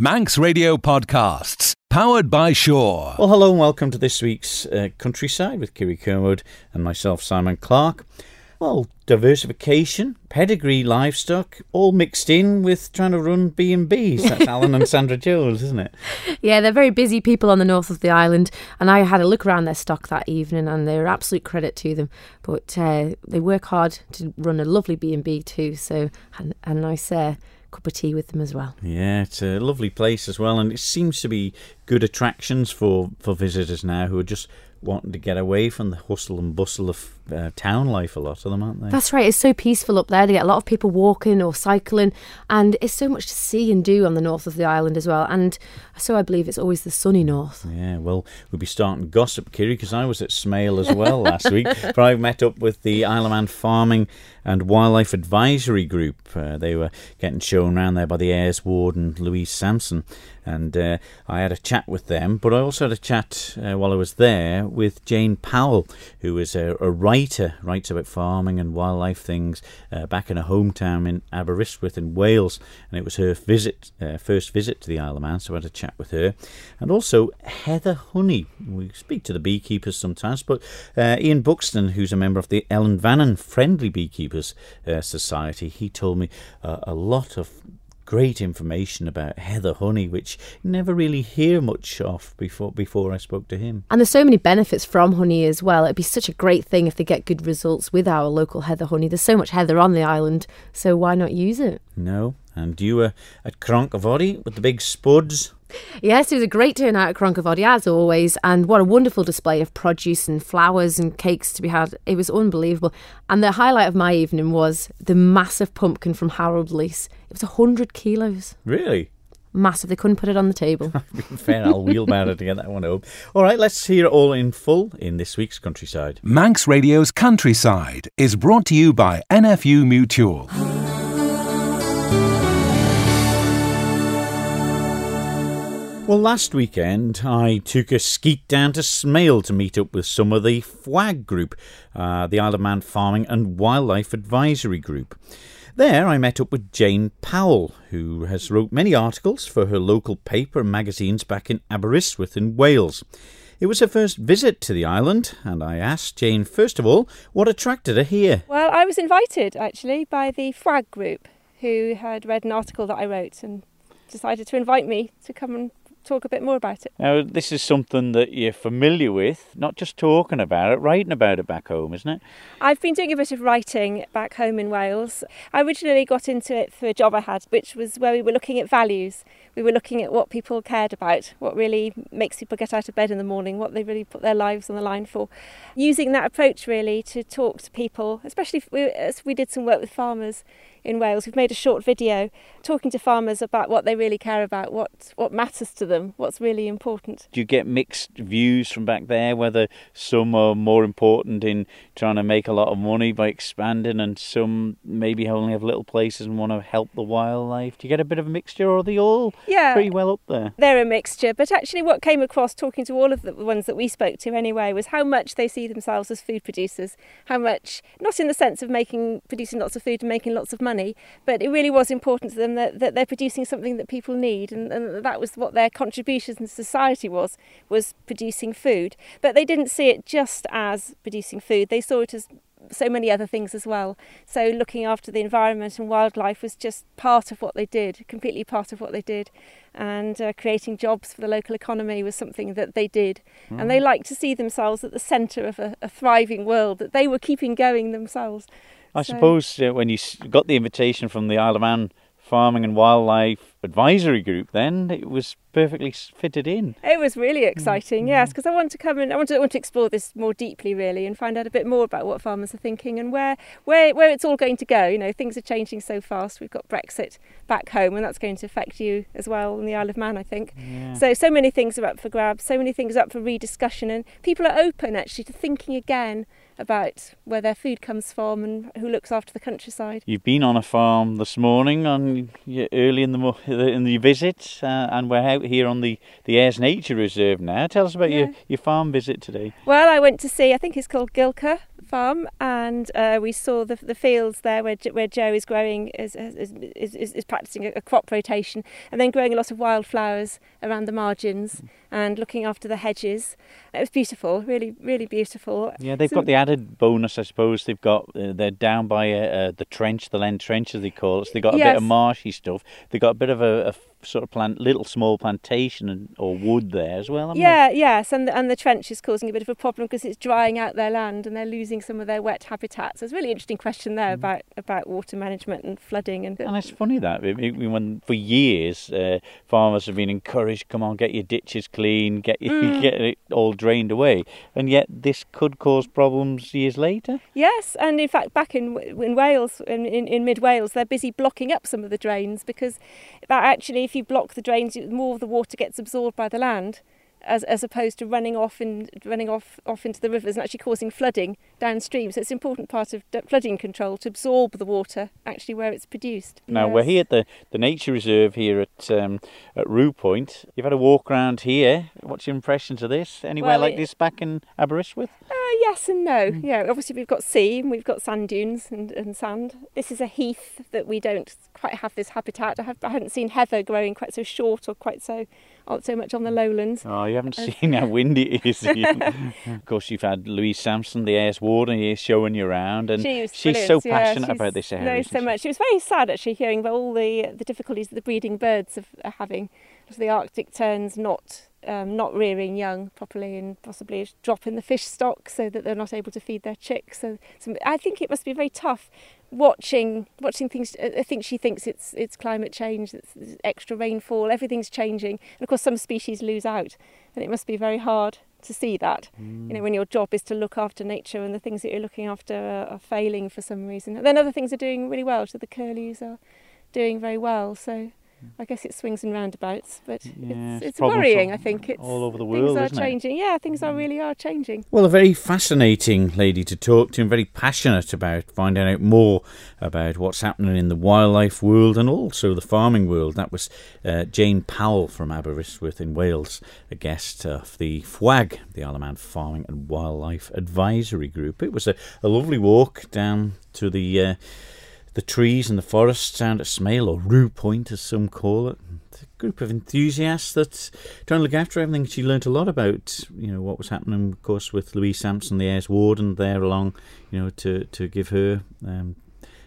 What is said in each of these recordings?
Manx Radio Podcasts, powered by Sure. Well, hello and welcome to this week's uh, Countryside with Kiri Kermode and myself, Simon Clark. Well, diversification, pedigree, livestock, all mixed in with trying to run B and B's. That's Alan and Sandra Jones, isn't it? Yeah, they're very busy people on the north of the island, and I had a look around their stock that evening, and they're absolute credit to them. But uh, they work hard to run a lovely B and B too, so and a nice uh, cup of tea with them as well. Yeah, it's a lovely place as well, and it seems to be good attractions for for visitors now who are just wanting to get away from the hustle and bustle of uh, town life. A lot of them, aren't they? That's right. It's so peaceful up there. They get a lot of people walking or cycling, and it's so much to see and do on the north of the island as well. And so I believe it's always the sunny north. Yeah, well, we'll be starting gossip, Kiri, because I was at Smale as well last week. For I met up with the Isle of Man Farming and Wildlife Advisory Group. Uh, they were getting shown around there by the Ayres Warden Louise Sampson, and uh, I had a chat with them. But I also had a chat uh, while I was there with Jane Powell, who is a, a writer, writes about farming and wildlife things uh, back in her hometown in Aberystwyth in Wales, and it was her visit, uh, first visit to the Isle of Man. So I had a chat with her, and also Heather Honey. We speak to the beekeepers sometimes, but uh, Ian Buxton, who's a member of the Ellan Vannin Friendly Beekeepers uh, Society, he told me uh, a lot of great information about heather honey, which you never really hear much of before before I spoke to him. And there's so many benefits from honey as well. It'd be such a great thing if they get good results with our local heather honey. There's so much heather on the island, so why not use it? No, and you were at Cronkyvoddy with the big spuds. Yes, it was a great turnout at Cronkyvoddy as always, and what a wonderful display of produce and flowers and cakes to be had. It was unbelievable. And the highlight of my evening was the massive pumpkin from Harold Leese. It was 100 kilos. Really? Massive. They couldn't put it on the table. Fair, I'll wheelbarrow to get that one home. All right, let's hear it all in full in this week's Countryside. Manx Radio's Countryside is brought to you by NFU Mutual. Well, last weekend I took a skeet down to Smale to meet up with some of the FWAG group, uh, the Isle of Man Farming and Wildlife Advisory Group. There I met up with Jane Powell, who has wrote many articles for her local paper and magazines back in Aberystwyth in Wales. It was her first visit to the island, and I asked Jane first of all what attracted her here. Well, I was invited actually by the FWAG group, who had read an article that I wrote and decided to invite me to come and talk a bit more about it. Now, this is something that you're familiar with, not just talking about it, writing about it back home, isn't it? I've been doing a bit of writing back home in Wales. I originally got into it through a job I had, which was where we were looking at values. We were looking at what people cared about, what really makes people get out of bed in the morning, what they really put their lives on the line for. Using that approach really to talk to people, especially we, as we did some work with farmers in Wales. We've made a short video talking to farmers about what they really care about, what, what matters to them, what's really important. Do you get mixed views from back there, whether some are more important in trying to make a lot of money by expanding and some maybe only have little places and want to help the wildlife? Do you get a bit of a mixture or are they all yeah, pretty well up there? They're a mixture, but actually what came across talking to all of the ones that we spoke to anyway was how much they see themselves as food producers, how much, not in the sense of making producing lots of food and making lots of money, money, but it really was important to them that, that they're producing something that people need, and, and that was what their contribution to society was, was producing food. But they didn't see it just as producing food, they saw it as so many other things as well. So looking after the environment and wildlife was just part of what they did, completely part of what they did. And uh, creating jobs for the local economy was something that they did. Mm. And they liked to see themselves at the centre of a, a thriving world that they were keeping going themselves. I so, suppose uh, when you got the invitation from the Isle of Man Farming and Wildlife Advisory Group, then it was perfectly fitted in. It was really exciting, mm. yes, because I want to come and I want to, I want to explore this more deeply, really, and find out a bit more about what farmers are thinking and where, where, where it's all going to go. You know, things are changing so fast. We've got Brexit back home, and that's going to affect you as well in the Isle of Man, I think. Yeah. So, so many things are up for grabs, so many things up for rediscussion, and people are open actually to thinking again about where their food comes from and who looks after the countryside. You've been on a farm this morning on early in the in the visit, uh, and we're out here on the the Ayres Nature Reserve now. Tell us about yeah. your, your farm visit today. Well, I went to see. I think it's called Gilca farm, and uh, we saw the, the fields there where where Joe is growing is is, is, is, practicing a, a, crop rotation, and then growing a lot of wildflowers around the margins and looking after the hedges. It was beautiful, really, really beautiful. Yeah, they've so, got the added bonus, I suppose. They've got uh, they're down by uh, the trench, the Lhen Trench as they call it. So they've got a yes. bit of marshy stuff. They've got a bit of a, a sort of plant, little small plantation and, or wood there as well. Yeah, they? yes, and the, and the trench is causing a bit of a problem because it's drying out their land and they're losing some of their wet habitats. So it's a really interesting question there mm. about about water management and flooding and. And it's funny that when for years uh, farmers have been encouraged, come on, get your ditches clean, get mm. get it all drained away, and yet this could cause problems years later. Yes, and in fact, back in in Wales, in, in, in mid Wales, they're busy blocking up some of the drains because that actually if you block the drains, more of the water gets absorbed by the land as, as opposed to running off and running off off into the rivers and actually causing flooding downstream. So it's an important part of flooding control to absorb the water actually where it's produced. Now yes. we're here at the, the nature reserve here at um, at Rue Point. You've had a walk around here. What's your impressions of this? Anywhere well, like it, this back in Aberystwyth? Uh, yes and no. Mm. Yeah, obviously we've got sea and we've got sand dunes and, and sand. This is a heath that we don't quite have this habitat. I, have, I hadn't seen heather growing quite so short or quite so so much on the lowlands. Oh, you haven't uh, seen how windy it is. of course, you've had Louise Sampson, the Ayres warden, here showing you around, and she she's so passionate yeah, she's, about this area. No, so much. She was very sad actually hearing about all the the difficulties that the breeding birds are having. The Arctic terns not um, not rearing young properly and possibly dropping the fish stock so that they're not able to feed their chicks. So, so I think it must be very tough watching watching things I think she thinks it's it's climate change it's, it's extra rainfall everything's changing. And of course some species lose out and it must be very hard to see that. Mm. you know when your job is to look after nature and the things that you're looking after are, are failing for some reason. And then other things are doing really well. So the curlews are doing very well. So I guess it swings and roundabouts, but yeah, it's, it's worrying. I think it's all over the world. Things are changing. It? Yeah, things are mm. really are changing. Well, a very fascinating lady to talk to, and very passionate about finding out more about what's happening in the wildlife world and also the farming world. That was uh, Jane Powell from Aberystwyth in Wales, a guest of the FWAG, the Isle of Man Farming and Wildlife Advisory Group. It was a, a lovely walk down to the. Uh, the trees and the forests down at Smail, or Rue Point as some call it. a group of enthusiasts that trying to look after everything. She learnt a lot about, you know, what was happening, of course, with Louise Sampson, the Ayres warden, there along, you know, to, to give her um,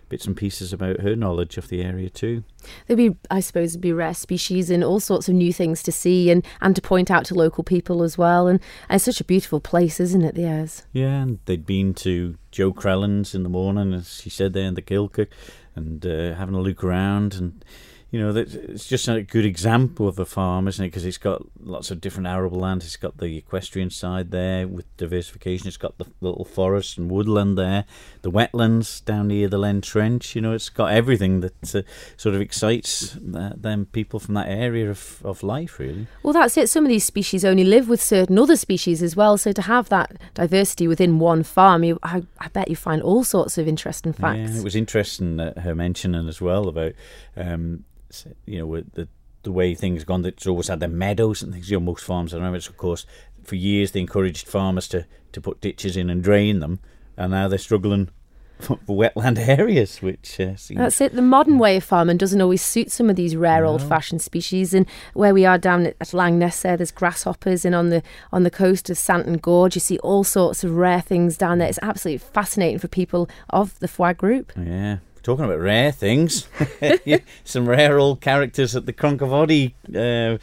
bits and pieces about her knowledge of the area too. There'd be, I suppose, be rare species and all sorts of new things to see and, and to point out to local people as well. And, and it's such a beautiful place, isn't it, the Ayres? Yeah, and they'd been to Joe Crellin's in the morning, as she said there in the Kilcock, and uh, having a look around and you know, it's just a good example of a farm, isn't it? Because it's got lots of different arable land. It's got the equestrian side there with diversification. It's got the little forest and woodland there, the wetlands down near the Lhen Trench. You know, it's got everything that uh, sort of excites uh, them people from that area of, of life, really. Well, that's it. Some of these species only live with certain other species as well. So to have that diversity within one farm, you, I, I bet you find all sorts of interesting facts. Yeah, it was interesting uh, her mentioning as well about. Um, you know, with the the way things gone, it's always had the meadows and things. You know, most farms, I remember, it's of course, for years they encouraged farmers to, to put ditches in and drain them, and now they're struggling for, wetland areas, which uh, seems... That's it. The modern way of farming doesn't always suit some of these rare no. old-fashioned species. And where we are down at, at Langness, there, there's grasshoppers, and on the on the coast of Santon Gorge, you see all sorts of rare things down there. It's absolutely fascinating for people of the FWAG group. Yeah. Talking about rare things, some rare old characters at the Cronkyvoddy uh,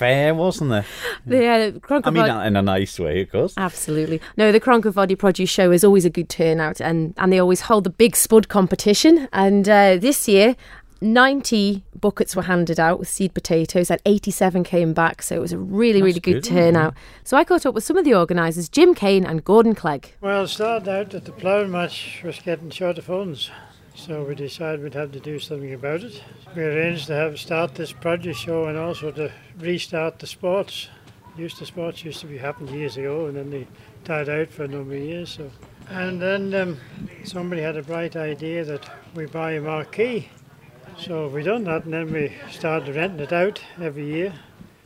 fair, wasn't there? Yeah, Cronkyvoddy. I mean, that in a nice way, of course. Absolutely. No, the Cronkyvoddy Produce Show is always a good turnout, and, and they always hold the big spud competition. And uh, this year, 90 buckets were handed out with seed potatoes and 87 came back so it was a really That's really good, good turnout so I caught up with some of the organisers Jim Kane and Gordon Clegg well it started out that the ploughing match was getting short of funds so we decided we'd have to do something about it. We arranged to have start this produce show and also to restart the sports. Used to sports used to be happened years ago and then they died out for a number of years. So and then um, somebody had a bright idea that we buy a marquee. So we done that and then we started renting it out every year.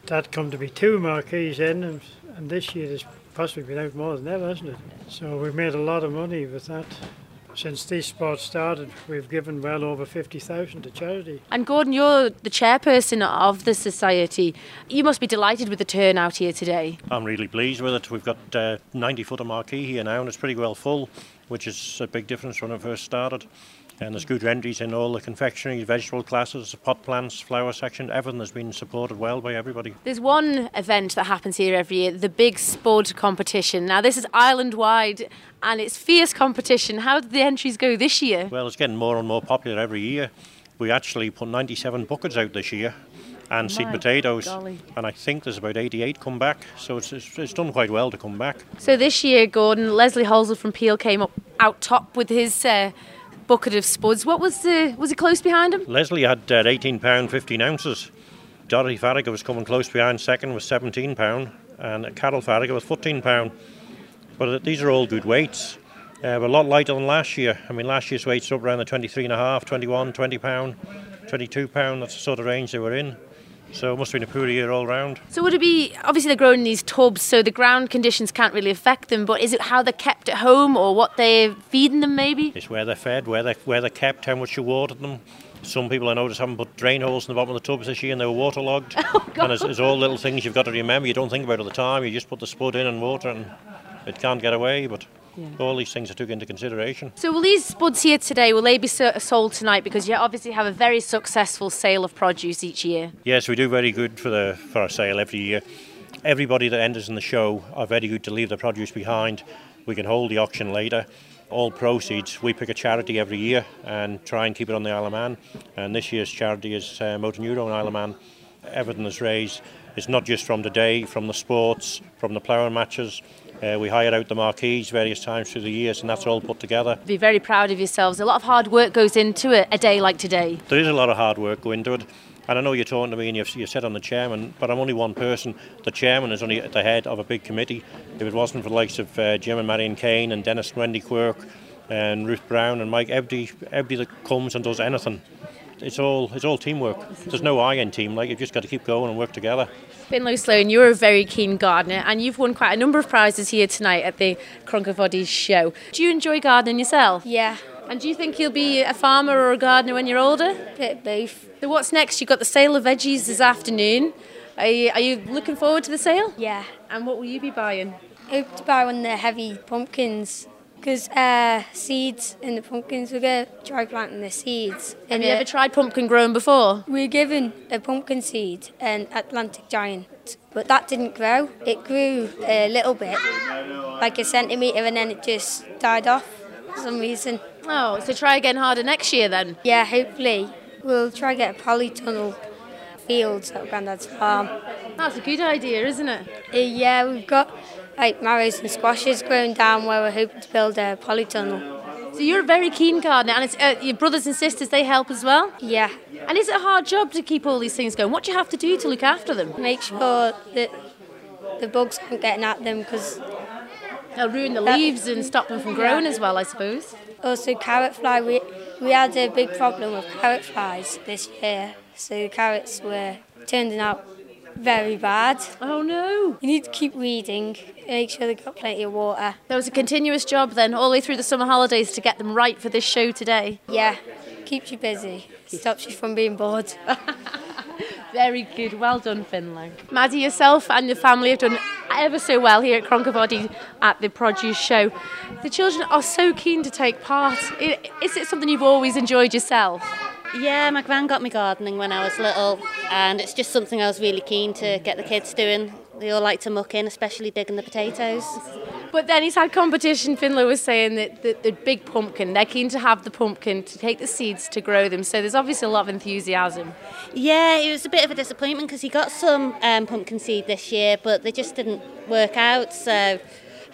That come to be two marquees in and, and this year there's possibly been out more than ever, hasn't it? So we've made a lot of money with that. Since these sports started, we've given well over 50,000 to charity. And Gordon, you're the chairperson of the society. You must be delighted with the turnout here today. I'm really pleased with it. We've got uh, 90 foot of marquee here now, and it's pretty well full, which is a big difference when it first started. And there's good entries in all the confectionery, vegetable classes, pot plants, flower section. Everything has been supported well by everybody. There's one event that happens here every year, the Big Spud competition. Now, this is island wide and it's fierce competition. How did the entries go this year? Well, it's getting more and more popular every year. We actually put 97 buckets out this year and seed potatoes. golly. And I think there's about 88 come back, so it's, it's, it's done quite well to come back. So this year, Gordon, Leslie Holsall from Peel came up out top with his uh, bucket of spuds. What was the, was he close behind him? Leslie had uh, 18 pound 15 ounces. Dorothy Farragher was coming close behind second with 17 pound, and Carol Farragher was 14 pound. But uh, these are all good weights. Uh, a lot lighter than last year. I mean, last year's weights were up around the 23 and a half, 21, 20 pound, 22 pound. That's the sort of range they were in. So it must have been a poor year all round. So would it be obviously they're growing in these tubs, so the ground conditions can't really affect them. But is it how they're kept at home or what they're feeding them? Maybe. It's where they're fed, where they're, where they're kept, how much you water them. Some people I noticed haven't put drain holes in the bottom of the tubs this year and they were waterlogged. Oh, and it's, it's all little things you've got to remember. You don't think about at the time. You just put the spud in and water and it can't get away. But all these things are took into consideration. So will these spuds here today? Will they be sold tonight? Because you obviously have a very successful sale of produce each year. Yes, we do very good for the for our sale every year. Everybody that enters in the show are very good to leave their produce behind. We can hold the auction later. All proceeds, we pick a charity every year and try and keep it on the Isle of Man. And this year's charity is uh, Motor Neurone Isle of Man. Everything that's raised. is not just from today, from the sports, from the ploughing matches. Uh, we hire out the marquees various times through the years, and that's all put together. Be very proud of yourselves. A lot of hard work goes into it a day like today. There is a lot of hard work going into it. And I know you're talking to me and you've, you said I'm the chairman, but I'm only one person. The chairman is only at the head of a big committee. If it wasn't for the likes of uh, Jim and Marion Kane and Dennis and Wendy Quirk and Ruth Brown and Mike, everybody, everybody that comes and does anything, it's all it's all teamwork. There's no I in team. Like you've just got to keep going and work together. Finlay Sloan, you're a very keen gardener and you've won quite a number of prizes here tonight at the Cronkyvoddy show. Do you enjoy gardening yourself? Yeah, And do you think you'll be a farmer or a gardener when you're older? bit of both. So what's next? You've got the sale of veggies this afternoon. Are you, are you looking forward to the sale? Yeah. And what will you be buying? I Hope to buy one of the heavy pumpkins because uh, seeds in the pumpkins. We're going to try planting the seeds. Have you it. ever tried pumpkin growing before? We were given a pumpkin seed, an Atlantic giant, but that didn't grow. It grew a little bit, like a centimetre, and then it just died off for some reason. Oh, so try again harder next year then. Yeah, hopefully we'll try to get a polytunnel fields at Grandad's farm. That's a good idea, isn't it? Uh, yeah, we've got like marrows and squashes growing down where we're hoping to build a polytunnel. So you're a very keen gardener, and it's, uh, your brothers and sisters they help as well. Yeah, And is it a hard job to keep all these things going? What do you have to do to look after them? make sure that the bugs aren't getting at them because They'll ruin the leaves and stop them from growing as well, I suppose. also carrot fly. We we had a big problem with carrot flies this year, so the carrots were turning out very bad. Oh no! You need to keep weeding, make sure they've got plenty of water. There was a continuous job then, all the way through the summer holidays, to get them right for this show today. Yeah, keeps you busy, stops you from being bored. Very good, well done, Finlay. Maddie, yourself and your family have done ever so well here at Cronkyvoddy at the produce show. The children are so keen to take part. Is it something you've always enjoyed yourself? Yeah, my gran got me gardening when I was little, and it's just something I was really keen to get the kids doing. They all like to muck in, especially digging the potatoes. But then he's had competition. Finlay was saying that the, the big pumpkin, they're keen to have the pumpkin to take the seeds to grow them. So there's obviously a lot of enthusiasm. Yeah, it was a bit of a disappointment because he got some um, pumpkin seed this year, but they just didn't work out. So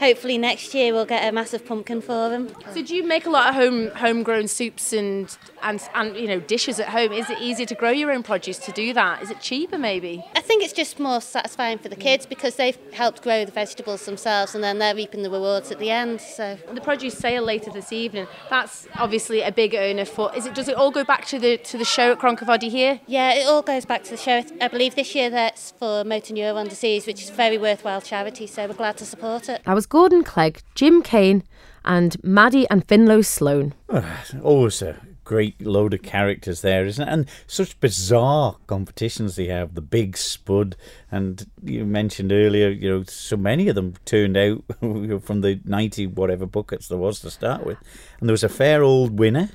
hopefully next year we'll get a massive pumpkin for them. So do you make a lot of home homegrown soups and, and and you know dishes at home? Is it easier to grow your own produce to do that? Is it cheaper maybe? I think think it's just more satisfying for the mm. kids because they've helped grow the vegetables themselves and then they're reaping the rewards at the end. So the produce sale later this evening. That's obviously a big earner for. Is it? Does it all go back to the to the show at Cronkyvoddy here? Yeah, it all goes back to the show. I believe this year that's for motor neuron disease, which is a very worthwhile charity. So we're glad to support it. That was Gordon Clegg, Jim Kane, and Maddie and Finlay Sloan. Ah, always a great load of characters there, isn't it? And such bizarre competitions they have. The Big Spud, and you mentioned earlier, you know, so many of them turned out from the 90 whatever buckets there was to start with. And there was a fair old winner.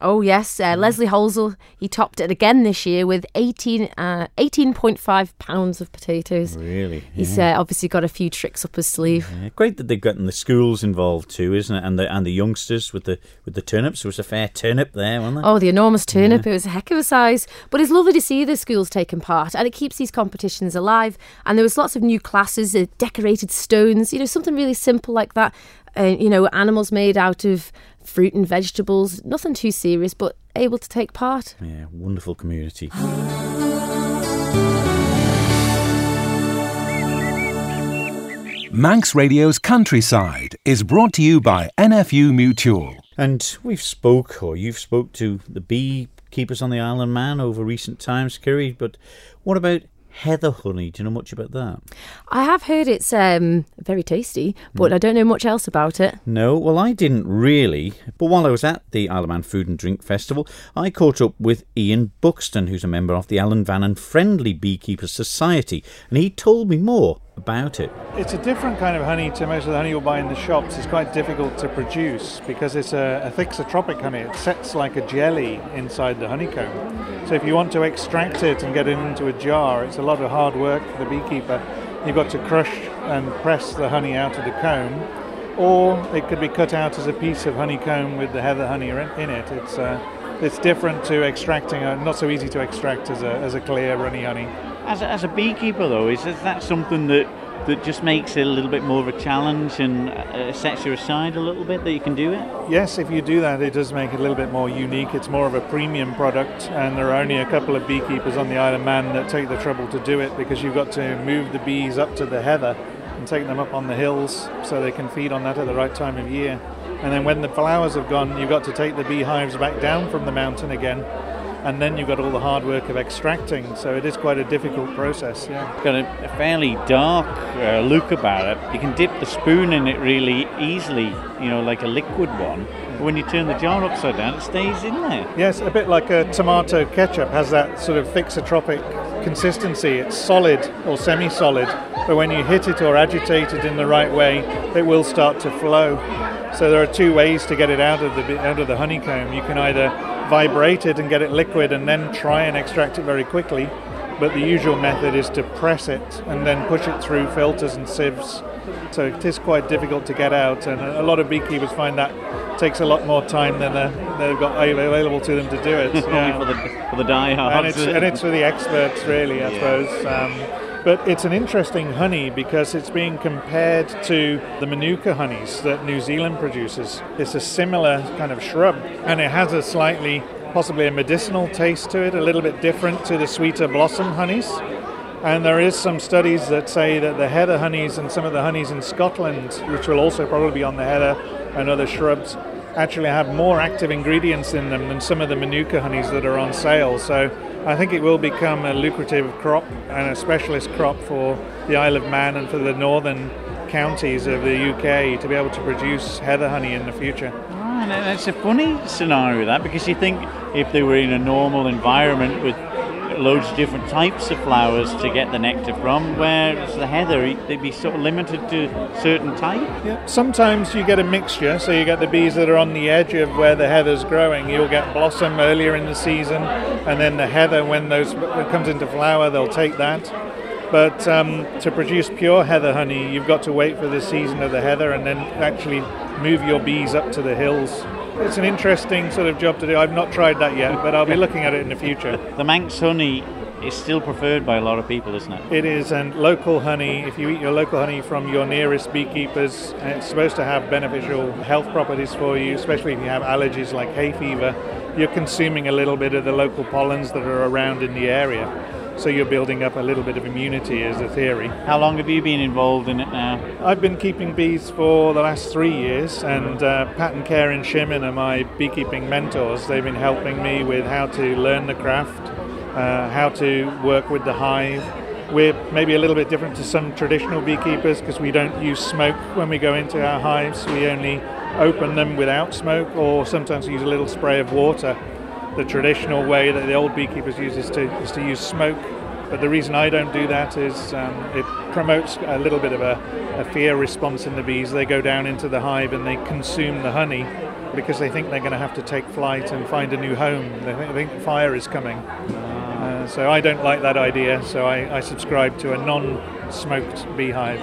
Oh yes, uh, Leslie Holzel, He topped it again this year with 18, uh, 18.5 pounds of potatoes. Really, he's uh, obviously got a few tricks up his sleeve. Yeah, great that they've gotten the schools involved too, isn't it? And the and the youngsters with the with the turnips. There was a fair turnip there, wasn't there? Oh, the enormous turnip! Yeah. It was a heck of a size. But it's lovely to see the schools taking part, and it keeps these competitions alive. And there was lots of new classes, uh, decorated stones. You know, something really simple like that. Uh, you know, animals made out of fruit and vegetables, nothing too serious, but able to take part. Yeah, wonderful community. Manx Radio's Countryside is brought to you by NFU Mutual. And we've spoke, or you've spoke to the beekeepers on the Isle of Man over recent times, Kiri, but what about heather honey. Do you know much about that? I have heard it's um, very tasty, but mm. I don't know much else about it. No, well, I didn't really. But while I was at the Isle of Man Food and Drink Festival, I caught up with Ian Buxton, who's a member of the Ellan Vannin Friendly Beekeepers Society, and he told me more about it? It's a different kind of honey to most of the honey you'll buy in the shops. It's quite difficult to produce because it's a, a thixotropic honey. It sets like a jelly inside the honeycomb. So if you want to extract it and get it into a jar, it's a lot of hard work for the beekeeper. You've got to crush and press the honey out of the comb, or it could be cut out as a piece of honeycomb with the heather honey in it. It's uh, it's different to extracting, uh, not so easy to extract as a, as a clear runny honey. As a, as a beekeeper, though, is that something that that just makes it a little bit more of a challenge and uh, sets you aside a little bit that you can do it? Yes, if you do that, it does make it a little bit more unique. It's more of a premium product, and there are only a couple of beekeepers on the Isle of Man that take the trouble to do it because you've got to move the bees up to the heather and take them up on the hills so they can feed on that at the right time of year. And then when the flowers have gone, you've got to take the beehives back down from the mountain again and then you've got all the hard work of extracting. So it is quite a difficult process. Yeah, it's got a, fairly dark uh, look about it. You can dip the spoon in it really easily, you know, like a liquid one. But When you turn the jar upside down, it stays in there. Yes, a bit like a tomato ketchup has that sort of thixotropic consistency. It's solid or semi-solid, but when you hit it or agitate it in the right way, it will start to flow. So there are two ways to get it out of the out of the honeycomb. You can either vibrate it and get it liquid and then try and extract it very quickly. But the usual method is to press it and then push it through filters and sieves. So it is quite difficult to get out, and a lot of beekeepers find that takes a lot more time than they've got available to them to do it. yeah. for the, for the diehards. And it's, and it's for the experts, really, I yeah. suppose. Um, but it's an interesting honey because it's being compared to the Manuka honeys that New Zealand produces. It's a similar kind of shrub and it has a slightly, possibly a medicinal taste to it, a little bit different to the sweeter blossom honeys. And there is some studies that say that the heather honeys and some of the honeys in Scotland, which will also probably be on the heather and other shrubs, actually have more active ingredients in them than some of the Manuka honeys that are on sale. So I think it will become a lucrative crop and a specialist crop for the Isle of Man and for the northern counties of the UK to be able to produce heather honey in the future. Ah, and it's a funny scenario that because you think if they were in a normal environment with loads of different types of flowers to get the nectar from, whereas the heather, they'd be sort of limited to certain type. Yeah. Sometimes you get a mixture, so you get the bees that are on the edge of where the heather's growing. You'll get blossom earlier in the season, and then the heather, when those it comes into flower, they'll take that. But um, to produce pure heather honey, you've got to wait for the season of the heather and then actually move your bees up to the hills it's an interesting sort of job to do. I've not tried that yet, but I'll be looking at it in the future. The Manx honey is still preferred by a lot of people, isn't it? It is, and local honey, if you eat your local honey from your nearest beekeepers, it's supposed to have beneficial health properties for you, especially if you have allergies like hay fever. You're consuming a little bit of the local pollens that are around in the area. So you're building up a little bit of immunity as a theory. How long have you been involved in it now? I've been keeping bees for the last three years, and uh, Pat and Karen Shimmin are my beekeeping mentors. They've been helping me with how to learn the craft, uh, how to work with the hive. We're maybe a little bit different to some traditional beekeepers because we don't use smoke when we go into our hives. We only open them without smoke, or sometimes use a little spray of water. The traditional way that the old beekeepers use is to, is to use smoke. But the reason I don't do that is um, it promotes a little bit of a, a fear response in the bees. They go down into the hive and they consume the honey because they think they're going to have to take flight and find a new home. They think, they think fire is coming. Uh, so I don't like that idea, so I, I subscribe to a non smoked beehive.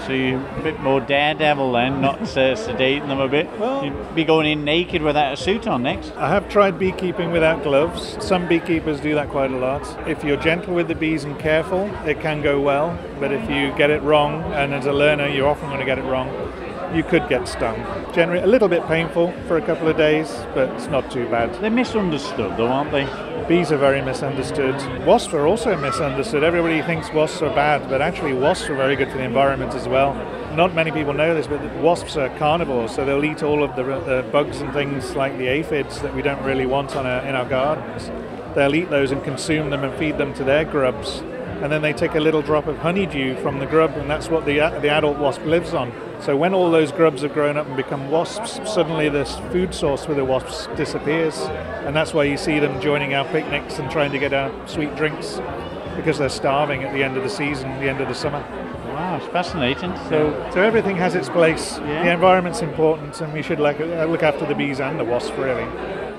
So you're a bit more daredevil then, not uh, sedating them a bit. Well- You'd be going in naked without a suit on next. I have tried beekeeping without gloves. Some beekeepers do that quite a lot. If you're gentle with the bees and careful, it can go well. But if you get it wrong, and as a learner, you're often going to get it wrong, you could get stung. Generally, a little bit painful for a couple of days, but it's not too bad. They're misunderstood though, aren't they? Bees are very misunderstood. Wasps are also misunderstood. Everybody thinks wasps are bad, but actually, wasps are very good for the environment as well. Not many people know this, but wasps are carnivores, so they'll eat all of the, uh, the bugs and things like the aphids that we don't really want on our, in our gardens. They'll eat those and consume them and feed them to their grubs. And then they take a little drop of honeydew from the grub, and that's what the, uh, the adult wasp lives on. So when all those grubs have grown up and become wasps, suddenly this food source for the wasps disappears. And that's why you see them joining our picnics and trying to get our sweet drinks because they're starving at the end of the season, the end of the summer. Wow, it's fascinating. So, so everything has its place. Yeah. The environment's important, and we should like, uh, look after the bees and the wasps, really.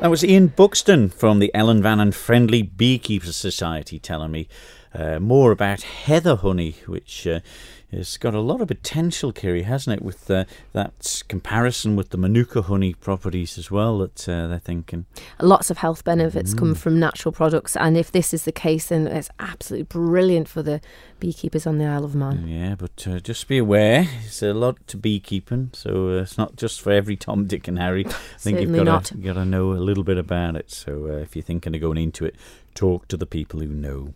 That was Ian Buxton from the Ellan Vannin Friendly Beekeeper Society telling me uh, more about heather honey, which uh, has got a lot of potential, Kiri, hasn't it? With uh, that comparison with the Manuka honey properties as well that uh, they're thinking. Lots of health benefits Mm. come from natural products, and if this is the case, then it's absolutely brilliant for the beekeepers on the Isle of Man. Yeah, but uh, just be aware, it's a lot to beekeeping, so uh, it's not just for every Tom, Dick, and Harry. I think you've got to got to know a little bit about it. So uh, if you're thinking of going into it, talk to the people who know.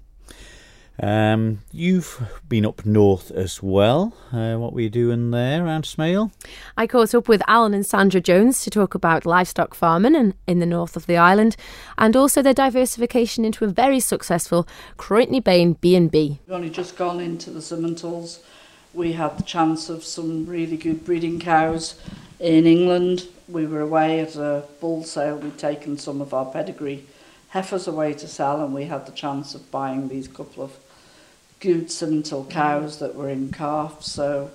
Um, you've been up north as well. Uh, what were you doing there around Smale? I caught up with Alan and Sandra Jones to talk about livestock farming in, in the north of the island, and also their diversification into a very successful Croydney Bain B&B. We've only just gone into the Simmentals. We had the chance of some really good breeding cows in England. We were away at a bull sale. We'd taken some of our pedigree heifers away to sell, and we had the chance of buying these couple of good Simmental cows that were in calf. So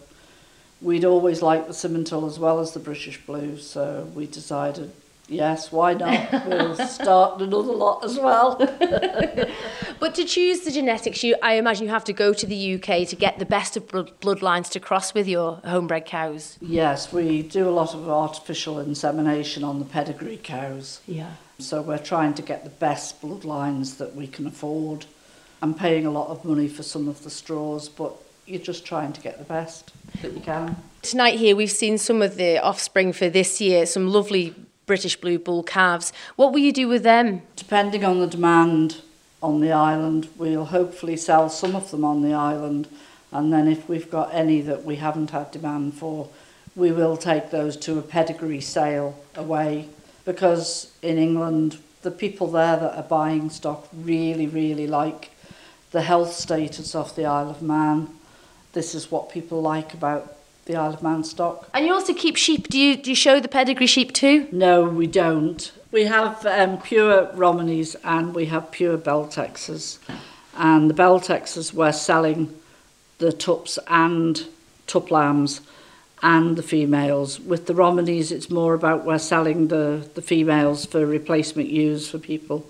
we'd always liked the Simmental as well as the British Blue. So we decided, yes, why not? we'll start another lot as well. But to choose the genetics, you I imagine you have to go to the UK to get the best of bloodlines to cross with your homebred cows. Yes, we do a lot of artificial insemination on the pedigree cows. Yeah. So we're trying to get the best bloodlines that we can afford. I'm paying a lot of money for some of the straws, but you're just trying to get the best that you can. Tonight here we've seen some of the offspring for this year, some lovely British blue bull calves. What will you do with them? Depending on the demand on the island, we'll hopefully sell some of them on the island. And then if we've got any that we haven't had demand for, we will take those to a pedigree sale away. Because in England, the people there that are buying stock really, really like the health status of the Isle of Man. This is what people like about the Isle of Man stock. And you also keep sheep. Do you do you show the pedigree sheep too? No, we don't. We have um, pure Romneys and we have pure Beltexes. And the Beltexes we're selling the tups and tup lambs and the females. With the Romneys, it's more about we're selling the, the females for replacement ewes for people.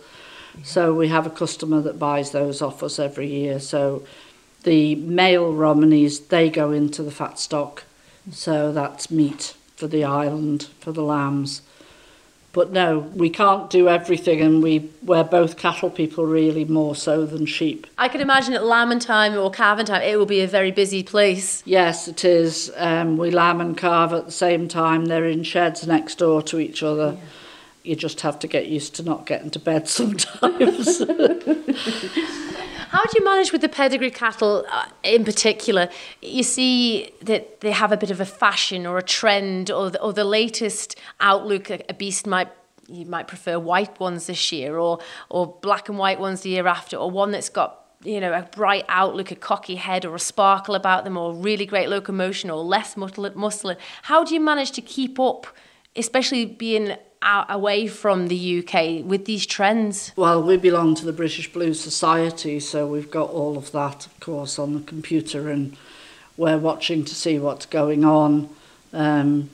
So we have a customer that buys those off us every year. So the male Romneys, they go into the fat stock. So that's meat for the island, for the lambs. But no, we can't do everything, and we we're both cattle people really more so than sheep. I can imagine at lambing time or calving time, it will be a very busy place. Yes, it is. Um, we lamb and calve at the same time. They're in sheds next door to each other. You just have to get used to not getting to bed sometimes. How do you manage with the pedigree cattle uh, in particular? You see that they have a bit of a fashion or a trend or the, or the latest outlook. A, beast might you might prefer white ones this year or or black and white ones the year after or one that's got you know, a bright outlook, a cocky head, or a sparkle about them, or really great locomotion, or less muscular. How do you manage to keep up, especially being out, away from the UK with these trends? Well, we belong to the British Blue Society, so we've got all of that, of course, on the computer, and we're watching to see what's going on. Um,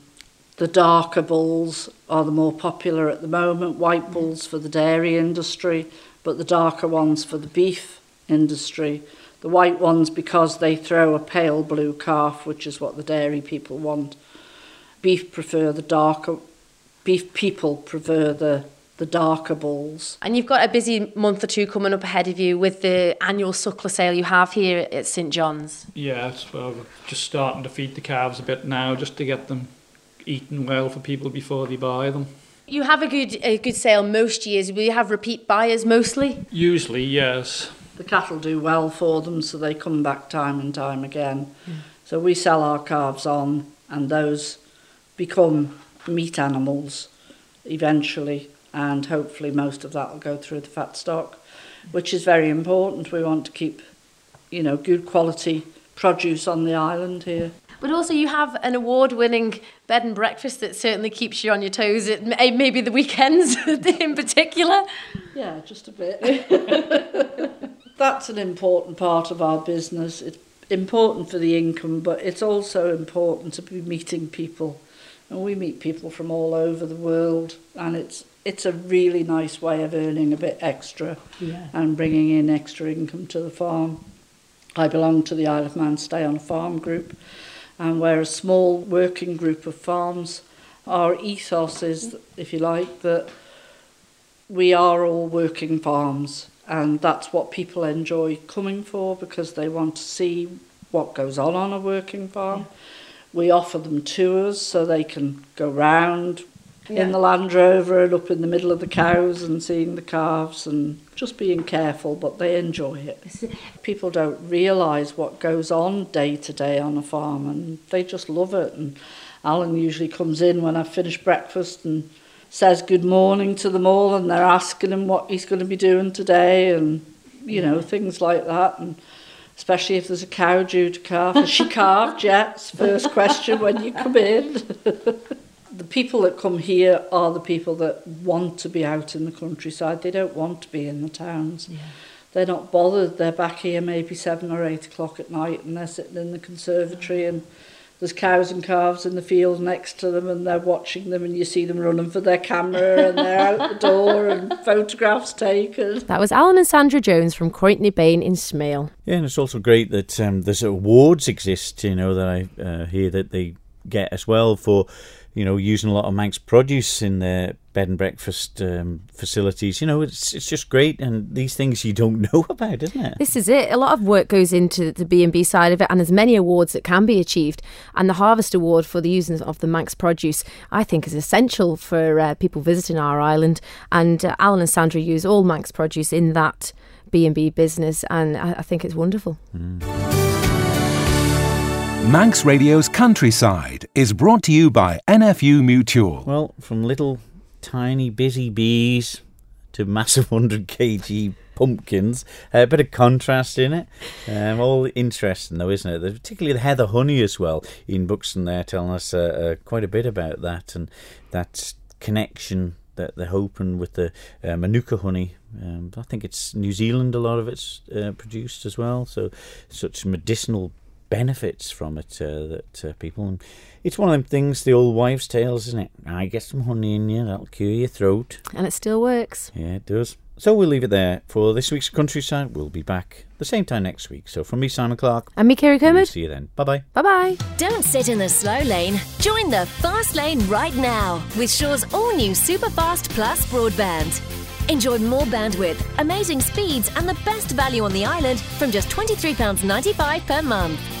the darker bulls are the more popular at the moment, white bulls for the dairy industry, but the darker ones for the beef industry. The white ones because they throw a pale blue calf, which is what the dairy people want. Beef prefer the darker beef people prefer the the darker bulls. And you've got a busy month or two coming up ahead of you with the annual suckler sale you have here at St John's. Yeah, well, we're just starting to feed the calves a bit now, just to get them eaten well for people before they buy them. You have a good a good sale most years. Will you have repeat buyers mostly? Usually, yes. The cattle do well for them, so they come back time and time again. Mm. So we sell our calves on, and those become meat animals eventually, and hopefully most of that will go through the fat stock, which is very important. We want to keep, you know, good quality produce on the island here. But also, you have an award winning bed and breakfast that certainly keeps you on your toes, at maybe the weekends in particular. Yeah, just a bit. That's an important part of our business. It's important for the income, but it's also important to be meeting people and we meet people from all over the world and it's it's a really nice way of earning a bit extra yeah. and bringing in extra income to the farm. I belong to the Isle of Man Stay on a Farm group and we're a small working group of farms. Our ethos is, if you like, that we are all working farms and that's what people enjoy coming for because they want to see what goes on on a working farm. Yeah we offer them tours so they can go round yeah. in the Land Rover and up in the middle of the cows and seeing the calves and just being careful, but they enjoy it. People don't realise what goes on day to day on a farm and they just love it. And Alan usually comes in when I've finished breakfast and says good morning to them all and they're asking him what he's going to be doing today and, you know, things like that. And especially if there's a cow due to calve. Has she calved yet? First question when you come in. the people that come here are the people that want to be out in the countryside. They don't want to be in the towns. Yeah. They're not bothered. They're back here maybe seven or eight o'clock at night and they're sitting in the conservatory and there's cows and calves in the field next to them and they're watching them and you see them running for their camera and they're out the door and photographs taken. That was Alan and Sandra Jones from Courtney Bain in Smale. Yeah, and it's also great that um, there's awards exist, you know, that I uh, hear that they get as well for you know, using a lot of Manx produce in their bed and breakfast um, facilities. You know, it's it's just great, and these things you don't know about, isn't it? This is it. A lot of work goes into the B and B side of it, and there's many awards that can be achieved. And the Harvest Award for the using of the Manx produce, I think, is essential for uh, people visiting our island. And uh, Alan and Sandra use all Manx produce in that B and B business, and I, I think it's wonderful. Mm. Manx Radio's Countryside is brought to you by NFU Mutual. Well, from little tiny busy bees to massive 100 kg pumpkins, a bit of contrast in it. Um, all interesting, though, isn't it? Particularly the heather honey as well. Ian Buxton there telling us uh, uh, quite a bit about that and that connection that they're hoping with the uh, Manuka honey. Um, I think it's New Zealand, a lot of it's uh, produced as well. So, such medicinal benefits from it uh, that uh, people. And it's one of them things, the old wives' tales, isn't it? I get some honey in you, that'll cure your throat. And it still works. Yeah, it does. So we'll leave it there for this week's countryside. We'll be back the same time next week. So from me, Simon Clark. And me, Kerry Kermode. We'll see you then. Bye bye. Bye bye. Don't sit in the slow lane. Join the fast lane right now with Sure's all new Superfast Plus broadband. Enjoy more bandwidth, amazing speeds, and the best value on the island from just £23.95 per month.